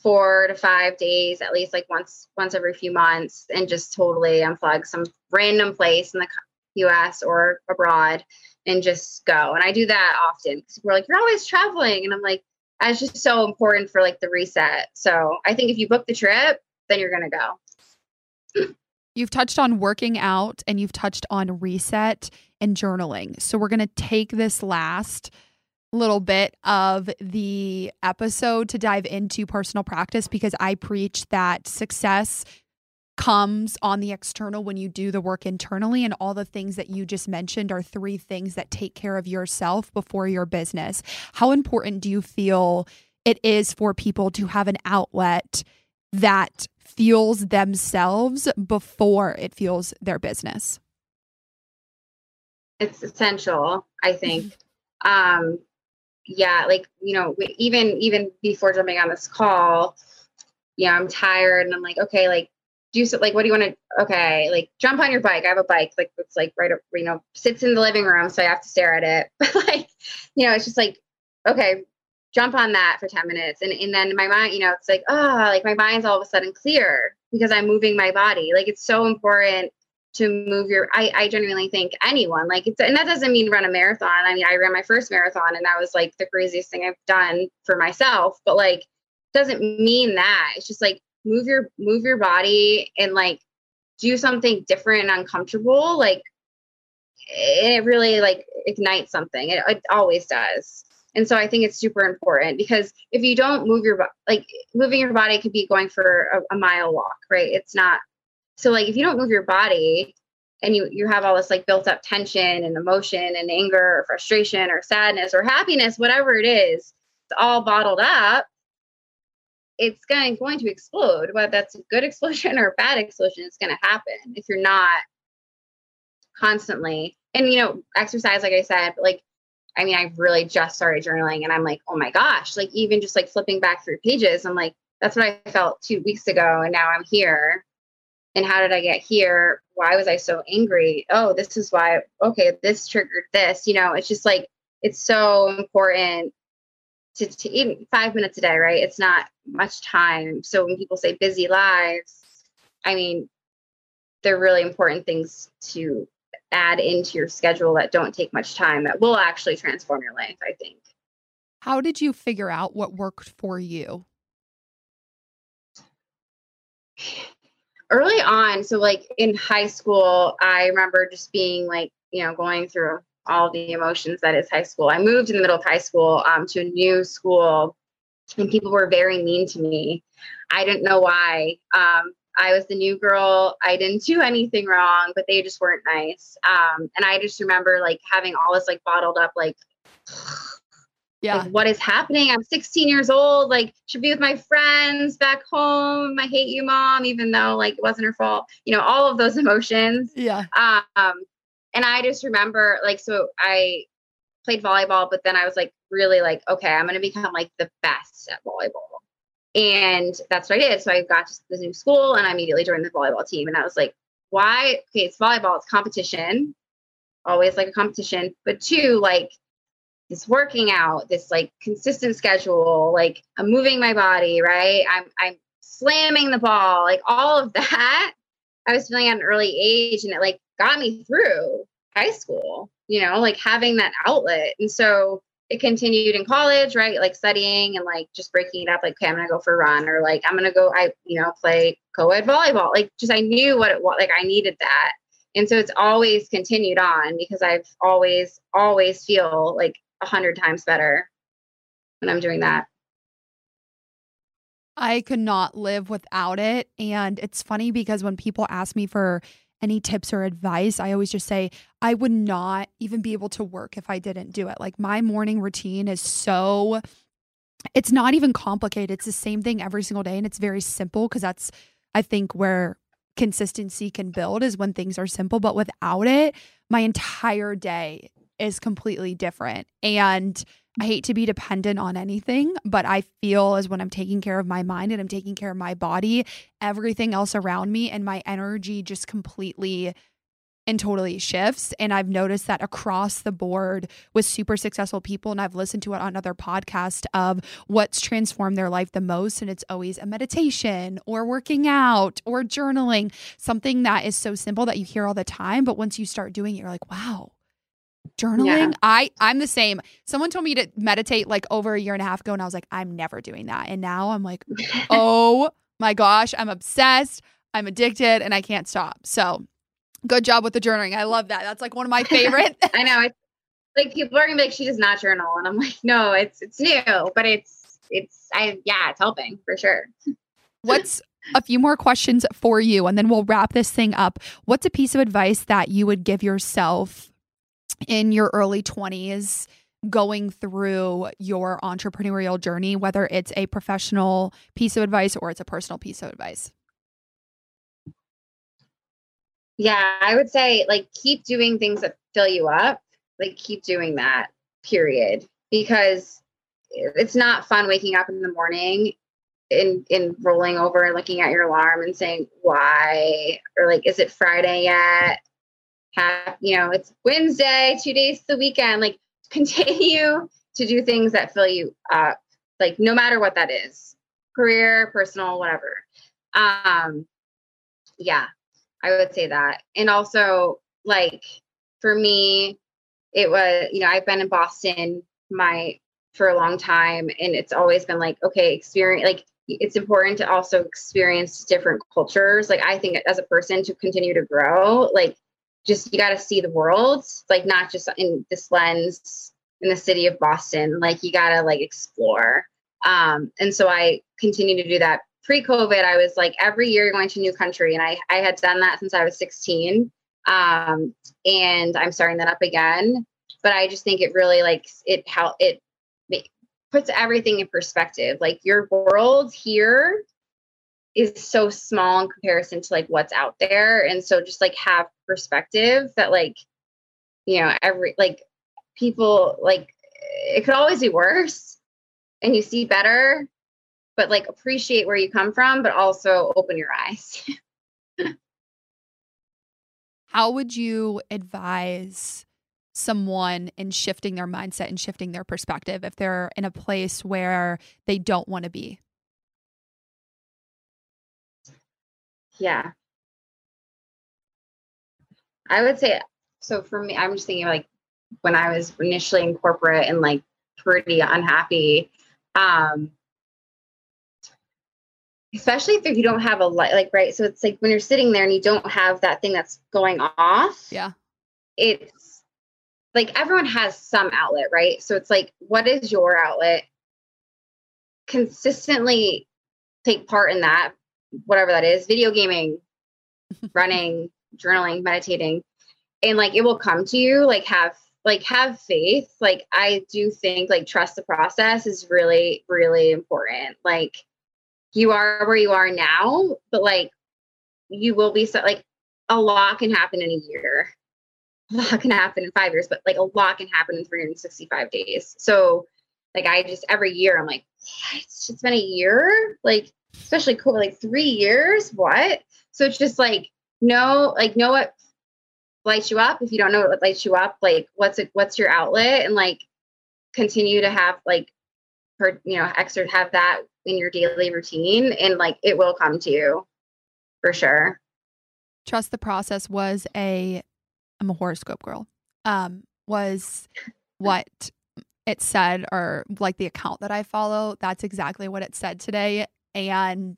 four to five days at least like once once every few months and just totally unplug some random place in the us or abroad and just go. And i do that often we're like you're always traveling. And i'm like that's just so important for like the reset. So i think if you book the trip then you're gonna go. You've touched on working out and you've touched on reset and journaling. So we're gonna take this last little bit of the episode to dive into personal practice because I preach that success comes on the external when you do the work internally. And all the things that you just mentioned are three things that take care of yourself before your business. How important do you feel it is for people to have an outlet? That fuels themselves before it fuels their business? It's essential, I think. um, yeah, like you know, even even before jumping on this call, yeah, I'm tired, and I'm like, okay, like do so, like what do you want to? Okay, like jump on your bike. I have a bike, like it's like right, you know, sits in the living room, so I have to stare at it. But like, you know, it's just like, okay, jump on that for 10 minutes. And, and then my mind, you know, it's like, oh, like my mind's all of a sudden clear because I'm moving my body. Like it's so important to move your, I, I genuinely think anyone like it's, and that doesn't mean run a marathon. I mean, I ran my first marathon and that was like the craziest thing I've done for myself, but like, doesn't mean that it's just like move your, move your body and like do something different and uncomfortable. Like it really like ignites something. It, it always does. And so I think it's super important because if you don't move your like moving your body could be going for a, a mile walk, right? It's not so like if you don't move your body and you you have all this like built up tension and emotion and anger or frustration or sadness or happiness, whatever it is, it's all bottled up. It's going going to explode. Whether that's a good explosion or a bad explosion, it's going to happen if you're not constantly. And you know, exercise, like I said, like I mean, I've really just started journaling and I'm like, oh my gosh, like even just like flipping back through pages, I'm like, that's what I felt two weeks ago. And now I'm here. And how did I get here? Why was I so angry? Oh, this is why, okay, this triggered this. You know, it's just like, it's so important to, to even five minutes a day, right? It's not much time. So when people say busy lives, I mean, they're really important things to add into your schedule that don't take much time that will actually transform your life, I think. How did you figure out what worked for you? Early on, so like in high school, I remember just being like, you know, going through all the emotions that is high school. I moved in the middle of high school um, to a new school, and people were very mean to me. I didn't know why. Um, I was the new girl. I didn't do anything wrong, but they just weren't nice. Um, and I just remember like having all this like bottled up, like, yeah, like, what is happening? I'm 16 years old. Like, should be with my friends back home. I hate you, mom, even though like it wasn't her fault. You know, all of those emotions. Yeah. Um, and I just remember like, so I played volleyball, but then I was like, really like, okay, I'm gonna become like the best at volleyball and that's what I did. So I got to the new school and I immediately joined the volleyball team. And I was like, why? Okay, it's volleyball, it's competition, always like a competition. But two, like this working out, this like consistent schedule, like I'm moving my body, right? I'm I'm slamming the ball, like all of that. I was feeling at an early age and it like got me through high school, you know, like having that outlet. And so it continued in college, right? Like studying and like just breaking it up. Like, okay, I'm gonna go for a run, or like I'm gonna go, I you know, play co-ed volleyball. Like, just I knew what it was. Like, I needed that, and so it's always continued on because I've always, always feel like a hundred times better when I'm doing that. I could not live without it. And it's funny because when people ask me for any tips or advice, I always just say, I would not even be able to work if I didn't do it. Like my morning routine is so, it's not even complicated. It's the same thing every single day. And it's very simple because that's, I think, where consistency can build is when things are simple. But without it, my entire day is completely different. And I hate to be dependent on anything, but I feel as when I'm taking care of my mind and I'm taking care of my body, everything else around me and my energy just completely and totally shifts. And I've noticed that across the board with super successful people. And I've listened to it on other podcasts of what's transformed their life the most. And it's always a meditation or working out or journaling, something that is so simple that you hear all the time. But once you start doing it, you're like, wow, journaling yeah. i i'm the same. Someone told me to meditate like over a year and a half ago and i was like i'm never doing that. And now i'm like oh my gosh i'm obsessed i'm addicted and i can't stop. So good job with the journaling. I love that. That's like one of my favorite i know. It's like people are gonna be like she does not journal. And i'm like no it's it's new but it's it's i yeah it's helping for sure. What's a few more questions for you and then we'll wrap this thing up. What's a piece of advice that you would give yourself in your early 20s going through your entrepreneurial journey, whether it's a professional piece of advice or it's a personal piece of advice? Yeah, I would say like keep doing things that fill you up. Like keep doing that, period. Because it's not fun waking up in the morning and, and rolling over and looking at your alarm and saying, why? Or like, is it Friday yet? Have, you know, it's Wednesday, two days to the weekend. Like continue to do things that fill you up, like no matter what that is, career, personal, whatever. Um, yeah, I would say that. And also, like for me, it was, you know, I've been in Boston my for a long time and it's always been like, okay, experience like it's important to also experience different cultures. Like I think as a person to continue to grow, like just you got to see the world, like not just in this lens in the city of Boston. Like you got to like explore. Um, and so I continue to do that. Pre-COVID, I was like every year going to new country, and I I had done that since I was 16. Um, and I'm starting that up again. But I just think it really like it how it puts everything in perspective. Like your world here is so small in comparison to like what's out there. And so just like have perspective that like you know every like people like it could always be worse and you see better but like appreciate where you come from but also open your eyes. How would you advise someone in shifting their mindset and shifting their perspective if they're in a place where they don't want to be Yeah. I would say so for me, I'm just thinking like when I was initially in corporate and like pretty unhappy. Um especially if you don't have a light like right so it's like when you're sitting there and you don't have that thing that's going off yeah it's like everyone has some outlet right so it's like what is your outlet consistently take part in that whatever that is video gaming running journaling meditating. And like it will come to you like have like have faith. Like i do think like trust the process is really really important. Like you are where you are now but like you will be so like a lot can happen in a year. A lot can happen in five years but like a lot can happen in 365 days. So like i just every year i'm like what? it's been a year? Like especially cool like three years? What? So it's just like know like know what lights you up if you don't know what lights you up like what's it what's your outlet? And like continue to have like per you know extra have that in your daily routine and like it will come to you for sure. Trust the process was a i'm a horoscope girl um was what it said or like the account that i follow that's exactly what it said today and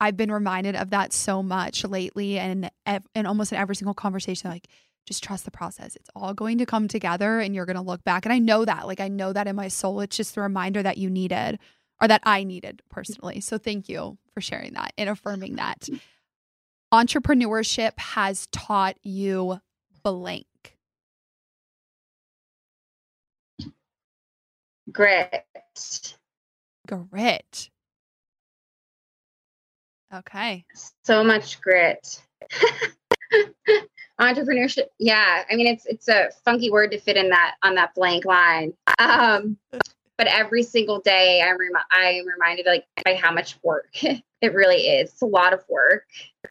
I've been reminded of that so much lately and in almost in every single conversation like just trust the process. It's all going to come together and you're going to look back and I know that. Like I know that in my soul. It's just the reminder that you needed or that I needed personally. So thank you for sharing that and affirming that. Entrepreneurship has taught you blank. Grit. Grit. Okay. So much grit. Entrepreneurship. Yeah. I mean, it's it's a funky word to fit in that on that blank line. Um, but every single day I'm rem- I'm reminded like by how much work it really is. It's a lot of work.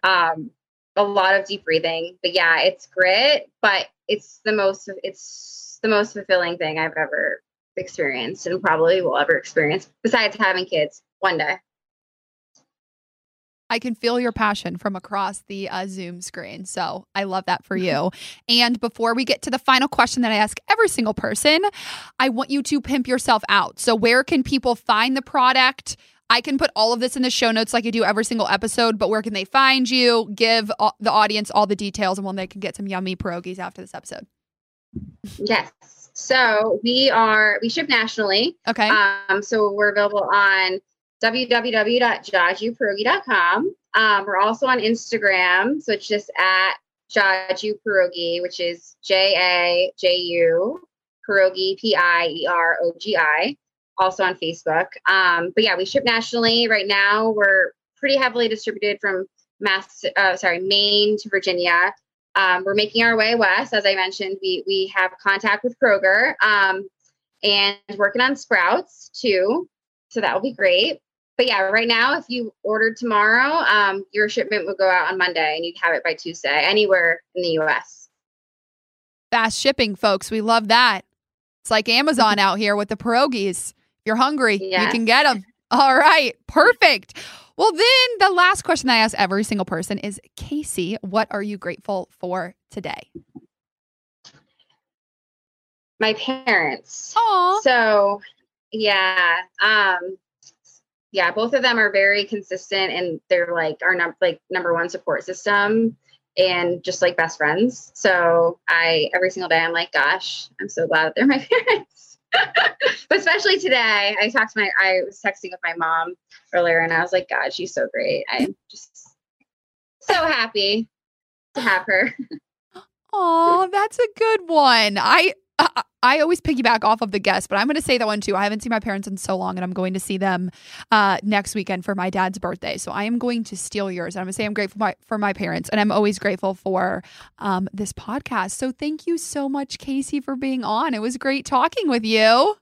Um, a lot of deep breathing. But yeah, it's grit, but it's the most it's the most fulfilling thing I've ever experienced and probably will ever experience besides having kids one day. I can feel your passion from across the uh, Zoom screen. So I love that for you. and before we get to the final question that I ask every single person, I want you to pimp yourself out. So, where can people find the product? I can put all of this in the show notes like I do every single episode, but where can they find you? Give the audience all the details and when they can get some yummy pierogies after this episode. Yes. So we are, we ship nationally. Okay. Um, so we're available on www.jajupierogi.com. Um, we're also on Instagram, so it's just at Jaju Pierogi, which is J A J U Pierogi P I E R O G I. Also on Facebook. Um, but yeah, we ship nationally right now. We're pretty heavily distributed from Mass, uh, sorry, Maine to Virginia. Um, we're making our way west. As I mentioned, we we have contact with Kroger um, and working on Sprouts too. So that will be great. But yeah, right now, if you ordered tomorrow, um, your shipment would go out on Monday and you'd have it by Tuesday anywhere in the US. Fast shipping, folks. We love that. It's like Amazon out here with the pierogies. If you're hungry, yes. you can get them. All right, perfect. Well, then the last question I ask every single person is Casey, what are you grateful for today? My parents. Oh. So, yeah. Um yeah, both of them are very consistent and they're like our num- like number one support system and just like best friends. So, I every single day I'm like, gosh, I'm so glad that they're my parents. but especially today, I talked to my, I was texting with my mom earlier and I was like, God, she's so great. I'm just so happy to have her. Oh, that's a good one. I, I I always piggyback off of the guest, but I'm going to say that one too. I haven't seen my parents in so long, and I'm going to see them uh, next weekend for my dad's birthday. So I am going to steal yours. I'm going to say I'm grateful my, for my parents, and I'm always grateful for um, this podcast. So thank you so much, Casey, for being on. It was great talking with you.